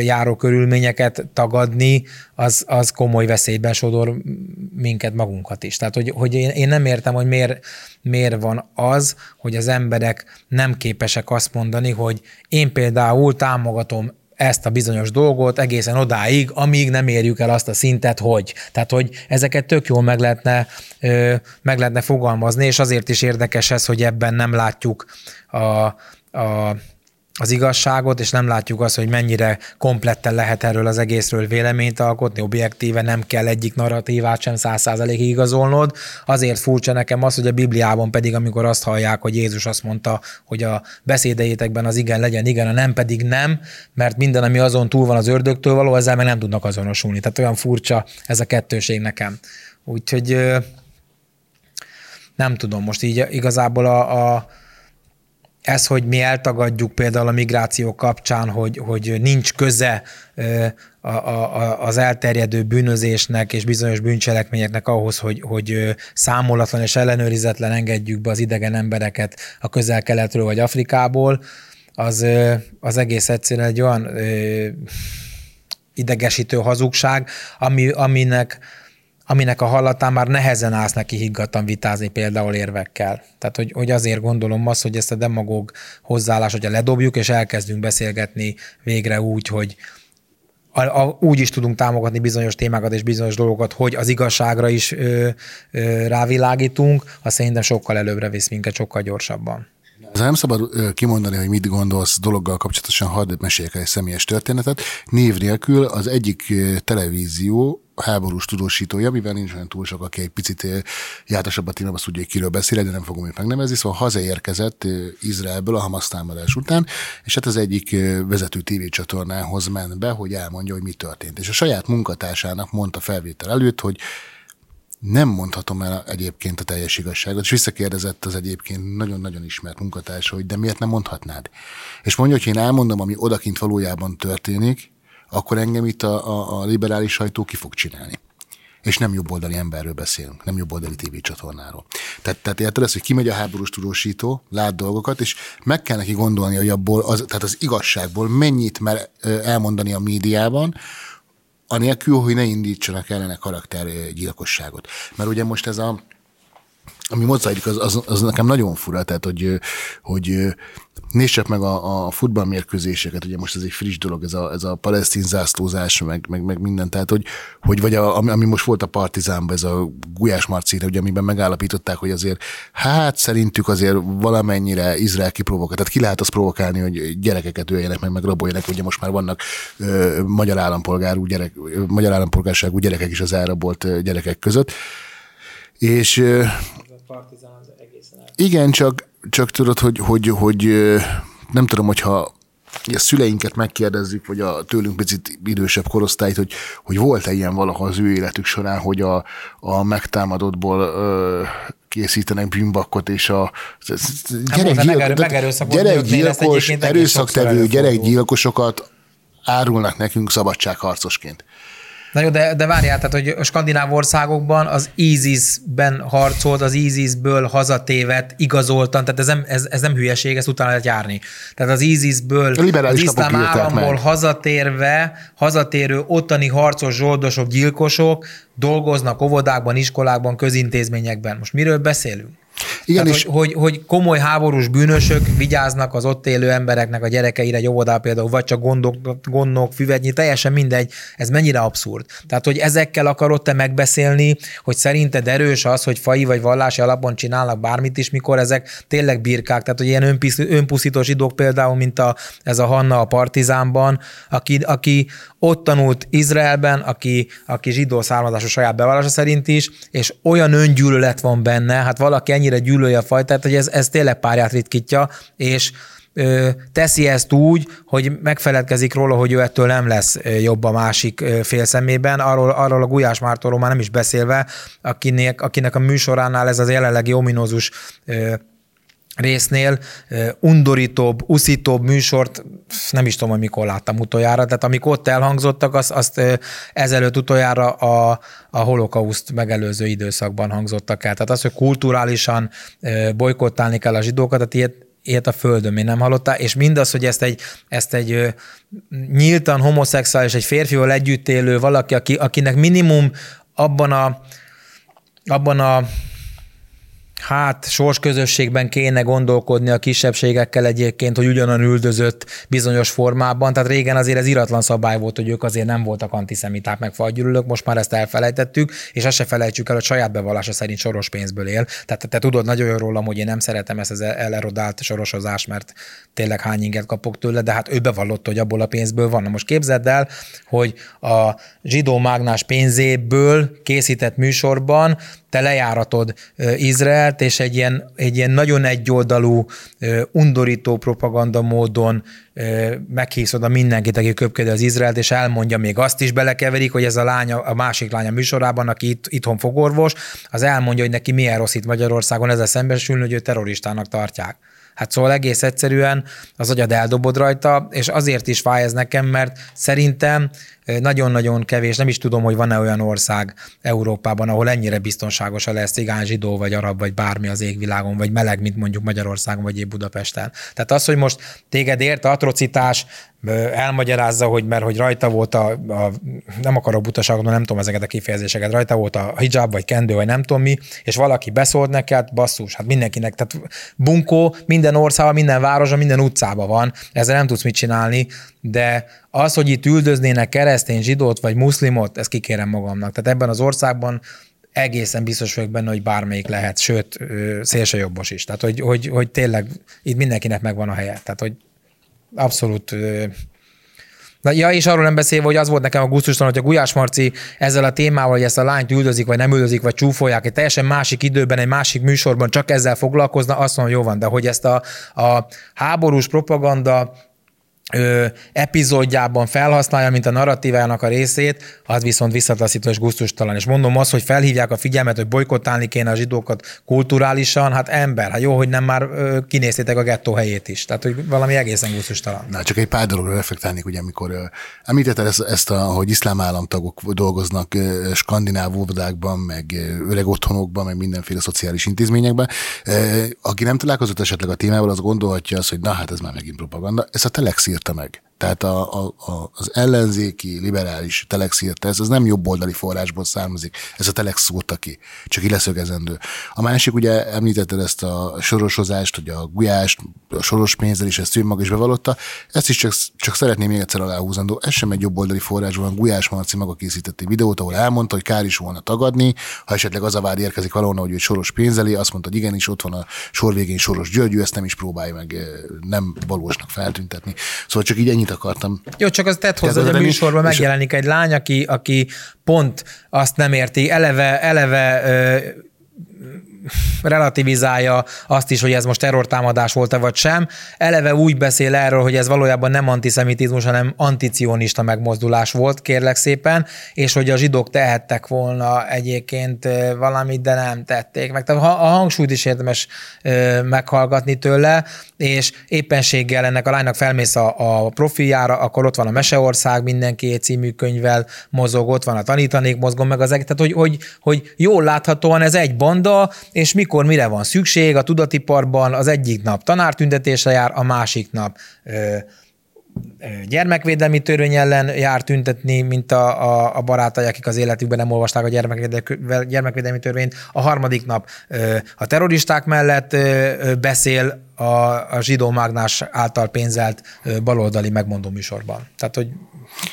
járó körülményeket tagadni, az, az komoly veszélyben sodor minket magunkat is. Tehát, hogy, hogy én, én nem értem, hogy miért, miért van az, hogy az emberek nem képesek azt mondani, hogy én például támogatom ezt a bizonyos dolgot egészen odáig, amíg nem érjük el azt a szintet, hogy. Tehát, hogy ezeket tök jól meg lehetne, meg lehetne fogalmazni, és azért is érdekes ez, hogy ebben nem látjuk a, a az igazságot, és nem látjuk azt, hogy mennyire kompletten lehet erről az egészről véleményt alkotni, objektíve nem kell egyik narratívát sem száz százalékig igazolnod. Azért furcsa nekem az, hogy a Bibliában pedig, amikor azt hallják, hogy Jézus azt mondta, hogy a beszédeitekben az igen legyen igen, a nem pedig nem, mert minden, ami azon túl van az ördögtől való, ezzel meg nem tudnak azonosulni. Tehát olyan furcsa ez a kettőség nekem. Úgyhogy nem tudom, most így igazából a, a ez, hogy mi eltagadjuk például a migráció kapcsán, hogy, hogy nincs köze a, a, az elterjedő bűnözésnek és bizonyos bűncselekményeknek ahhoz, hogy, hogy számolatlan és ellenőrizetlen engedjük be az idegen embereket a közel-keletről vagy Afrikából, az, az egész egyszerűen egy olyan idegesítő hazugság, ami, aminek aminek a hallatán már nehezen állsz neki higgadtan vitázni például érvekkel. Tehát, hogy, hogy azért gondolom azt, hogy ezt a demagóg hozzáállás, hogyha ledobjuk, és elkezdünk beszélgetni végre úgy, hogy a, a, úgy is tudunk támogatni bizonyos témákat és bizonyos dolgokat, hogy az igazságra is ö, ö, rávilágítunk, az szerintem sokkal előbbre visz minket, sokkal gyorsabban. Ez nem szabad kimondani, hogy mit gondolsz dologgal kapcsolatosan, hadd meséljek egy személyes történetet. Név nélkül az egyik televízió háborús tudósítója, mivel nincs olyan túl sok, aki egy picit jártasabb a témában, azt tudja, hogy kiről beszél, de nem fogom őt megnevezni, szóval hazaérkezett Izraelből a Hamas támadás után, és hát az egyik vezető tévécsatornához ment be, hogy elmondja, hogy mi történt. És a saját munkatársának mondta felvétel előtt, hogy nem mondhatom el egyébként a teljes igazságot, és visszakérdezett az egyébként nagyon-nagyon ismert munkatársa, hogy de miért nem mondhatnád? És mondja, hogy én elmondom, ami odakint valójában történik, akkor engem itt a, a, a liberális sajtó ki fog csinálni. És nem jobboldali emberről beszélünk, nem jobboldali tévécsatornáról. Tehát, tehát érted ezt, hogy kimegy a háborús tudósító, lát dolgokat, és meg kell neki gondolni, hogy abból, az, tehát az igazságból mennyit mer elmondani a médiában, anélkül, hogy ne indítsanak ellene karaktergyilkosságot. Mert ugye most ez a ami most zajlik, az, az, az, nekem nagyon fura, tehát hogy, hogy nézd meg a, a futballmérkőzéseket, ugye most ez egy friss dolog, ez a, ez a palesztin zászlózás, meg, meg, meg minden, tehát hogy, hogy vagy a, ami, ami, most volt a Partizánban, ez a Gulyás Marcire, ugye amiben megállapították, hogy azért hát szerintük azért valamennyire Izrael kiprovokál, tehát ki lehet azt provokálni, hogy gyerekeket öljenek meg, meg raboljanak, ugye most már vannak ö, magyar állampolgárú gyerek, magyar állampolgárságú gyerekek is az elrabolt gyerekek között, és igen, csak, csak tudod, hogy, hogy, hogy nem tudom, hogyha a szüleinket megkérdezzük, vagy a tőlünk picit idősebb korosztályt, hogy, hogy volt-e ilyen valaha az ő életük során, hogy a, a megtámadottból ö, készítenek bűnbakkot, és a gyerekgyilkos, erőszaktevő gyerekgyilkosokat árulnak nekünk szabadságharcosként. Na jó, de, de várjál, tehát hogy a skandináv országokban az ISIS-ben harcolt, az ISIS-ből hazatévet igazoltan, tehát ez nem, ez, ez nem hülyeség, ezt utána lehet járni. Tehát az ISIS-ből, az iszlám államból meg. hazatérve, hazatérő ottani harcos, zsoldosok, gyilkosok dolgoznak óvodákban, iskolákban, közintézményekben. Most miről beszélünk? Igen, Tehát, és... hogy, hogy, hogy komoly háborús bűnösök vigyáznak az ott élő embereknek a gyerekeire, egy óvodá például, vagy csak gondok, gondok, füvednyi, teljesen mindegy, ez mennyire abszurd. Tehát, hogy ezekkel akarod te megbeszélni, hogy szerinted erős az, hogy fai vagy vallási alapon csinálnak bármit is, mikor ezek tényleg birkák. Tehát, hogy ilyen önpusztító zsidók például, mint a, ez a Hanna a Partizánban, aki, aki ott tanult Izraelben, aki, aki zsidó származású saját bevallása szerint is, és olyan öngyűlölet van benne, hát valaki ennyire gyűlöli a fajtát, hogy ez, ez tényleg párját ritkítja, és ö, teszi ezt úgy, hogy megfeledkezik róla, hogy ő ettől nem lesz jobb a másik fél szemében, arról, arról a Gulyás Mártóról már nem is beszélve, akinek, akinek a műsoránál ez az jelenlegi ominózus ö, résznél undorítóbb, uszítóbb műsort nem is tudom, hogy mikor láttam utoljára, tehát amik ott elhangzottak, azt, azt ezelőtt utoljára a, a holokauszt megelőző időszakban hangzottak el. Tehát az, hogy kulturálisan bolykottálni kell a zsidókat, tehát ilyet, ilyet a földön még nem hallottál, és mindaz, hogy ezt egy, ezt egy nyíltan homoszexuális, egy férfival együtt élő valaki, aki, akinek minimum abban a, abban a hát sorsközösségben kéne gondolkodni a kisebbségekkel egyébként, hogy ugyanan üldözött bizonyos formában. Tehát régen azért ez iratlan szabály volt, hogy ők azért nem voltak antiszemiták, meg fagygyűlölők, most már ezt elfelejtettük, és azt se felejtsük el, hogy saját bevallása szerint soros pénzből él. Tehát te, tudod nagyon jól rólam, hogy én nem szeretem ezt az elerodált sorosozást, mert tényleg hány inget kapok tőle, de hát ő bevallott, hogy abból a pénzből van. Na most képzeld el, hogy a zsidó mágnás pénzéből készített műsorban te lejáratod Izraelt, és egy ilyen, egy ilyen nagyon egyoldalú, undorító propaganda módon meghízod a mindenkit, aki köpködi az Izraelt, és elmondja még azt is belekeverik, hogy ez a lánya, a másik lánya műsorában, aki itt, itthon fogorvos, az elmondja, hogy neki milyen rossz itt Magyarországon, ezzel szembesülni, hogy ő terroristának tartják. Hát szóval egész egyszerűen az agyad eldobod rajta, és azért is fáj ez nekem, mert szerintem nagyon-nagyon kevés, nem is tudom, hogy van-e olyan ország Európában, ahol ennyire biztonságos a lesz cigány, zsidó, vagy arab, vagy bármi az égvilágon, vagy meleg, mint mondjuk Magyarországon, vagy épp Budapesten. Tehát az, hogy most téged ért atrocitás, elmagyarázza, hogy mert hogy rajta volt a, a nem akarok butaságot, nem tudom ezeket a kifejezéseket, rajta volt a hijab, vagy kendő, vagy nem tudom mi, és valaki beszólt neked, basszus, hát mindenkinek, tehát bunkó minden országban, minden városban, minden utcában van, ezzel nem tudsz mit csinálni, de az, hogy itt üldöznének keresztény, zsidót vagy muszlimot, ezt kikérem magamnak. Tehát ebben az országban egészen biztos vagyok benne, hogy bármelyik lehet, sőt, szélső jobbos is. Tehát, hogy, hogy, hogy tényleg itt mindenkinek megvan a helye. Tehát, hogy abszolút Na, ja, és arról nem beszélve, hogy az volt nekem a gusztustalan, hogy a Gulyás Marci ezzel a témával, hogy ezt a lányt üldözik, vagy nem üldözik, vagy csúfolják, egy teljesen másik időben, egy másik műsorban csak ezzel foglalkozna, azt mondom, jó van, de hogy ezt a, a háborús propaganda ö, epizódjában felhasználja, mint a narratívájának a részét, az viszont visszataszító és gusztustalan. És mondom azt, hogy felhívják a figyelmet, hogy bolykottálni kéne a zsidókat kulturálisan, hát ember, hát jó, hogy nem már ö, kinéztétek a gettó helyét is. Tehát, hogy valami egészen gusztustalan. Na, csak egy pár dologra reflektálnék, ugye, amikor ö, említetted ezt, ezt a, hogy iszlám államtagok dolgoznak ö, skandináv óvodákban, meg ö, öreg otthonokban, meg mindenféle szociális intézményekben. Ö, aki nem találkozott esetleg a témával, az gondolhatja azt, hogy na hát ez már megint propaganda. Ez a Telex írta meg. Tehát a, a, a, az ellenzéki, liberális Telex írta, ez, nem jobboldali forrásból származik, ez a Telex szúrta ki, csak így leszögezendő. A másik, ugye említetted ezt a sorosozást, hogy a gulyást, a soros pénzzel is ezt ő maga is bevallotta, ezt is csak, csak szeretném még egyszer aláhúzandó, ez sem egy jobboldali forrásból, van Gulyás Marci maga készített egy videót, ahol elmondta, hogy kár is volna tagadni, ha esetleg az a vád érkezik valahonnan, hogy egy soros pénzeli, azt mondta, hogy igenis ott van a sor végén soros Györgyű, ezt nem is próbálj meg nem valósnak feltüntetni. Szóval csak így ennyit akartam. Jó, csak az tett hozzá, hogy a műsorban megjelenik egy lány, aki, aki pont azt nem érti, eleve, eleve ö, relativizálja azt is, hogy ez most terrortámadás volt-e vagy sem. Eleve úgy beszél erről, hogy ez valójában nem antiszemitizmus, hanem anticionista megmozdulás volt, kérlek szépen, és hogy a zsidók tehettek volna egyébként valamit, de nem tették meg. Tehát a hangsúlyt is érdemes meghallgatni tőle, és éppenséggel ennek a lánynak felmész a, a profiljára, akkor ott van a Meseország, mindenki című könyvvel mozog, ott van a tanítanék, mozgom meg az egész, tehát hogy, hogy, hogy jól láthatóan ez egy banda, és mikor mire van szükség, a tudatiparban az egyik nap tanártüntetésre jár, a másik nap ö, gyermekvédelmi törvény ellen jár tüntetni, mint a, a, a barátai, akik az életükben nem olvasták a gyermekvédelmi, gyermekvédelmi törvényt. A harmadik nap a terroristák mellett beszél a, a zsidó mágnás által pénzelt baloldali megmondó műsorban. Tehát, hogy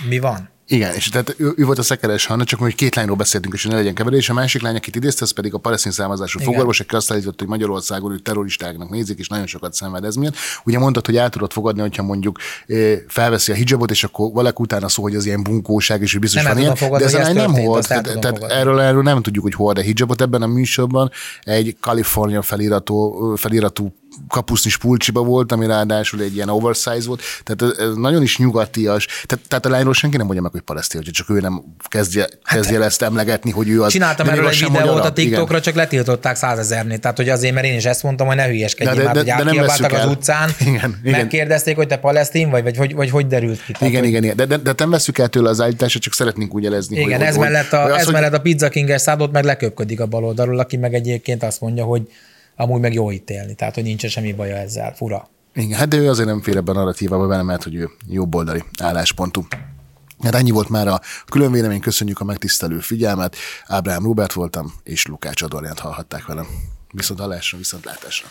mi van? Igen, és tehát ő, ő volt a szekeres Hanna, csak hogy két lányról beszéltünk, és ne legyen keverés. A másik lány, akit idézte, az pedig a palesztin származású fogorvos, aki azt állított, hogy Magyarországon ő terroristáknak nézik, és nagyon sokat szenved ez miatt. Ugye mondtad, hogy el tudod fogadni, hogyha mondjuk felveszi a hijabot, és akkor valaki utána szó, hogy az ilyen bunkóság, és hogy biztos nem van ilyen. Fogadni, de ez a nem volt. Tehát, tehát erről, erről nem tudjuk, hogy hol, de hijabot ebben a műsorban egy California feliratú, feliratú kapusznis pulcsiba volt, ami ráadásul egy ilyen oversize volt, tehát ez nagyon is nyugatias. Tehát, tehát a lányról senki nem mondja meg, hogy palesztin, csak ő nem kezdje, kezdje hát, ezt emlegetni, hogy ő az. Csináltam erről egy videót a TikTokra, igen. csak letiltották százezernél. Tehát, hogy azért, mert én is ezt mondtam, hogy ne hülyeskedjél de, de, már, hogy átkiabáltak az utcán, igen, igen. megkérdezték, hogy te palesztin vagy, vagy hogy, vagy hogy derült ki. Tehát, igen, hogy... igen, igen, de, de, de nem veszük el tőle az állítását, csak szeretnénk úgy jelezni. Igen, hogy, ez, hogy, mellett a, ez hogy... mellett a Pizza King-es szádot meg leköpködik a baloldalról, aki meg egyébként azt mondja, hogy amúgy meg jó itt élni, tehát hogy nincsen semmi baja ezzel, fura. Igen, hát de ő azért nem fél ebben a narratívában benne, mert hogy ő jobboldali álláspontú. Hát ennyi volt már a külön vélemény, köszönjük a megtisztelő figyelmet. Ábrám Robert voltam, és Lukács Adorjánt hallhatták velem. Viszont hallásra, viszont látásra.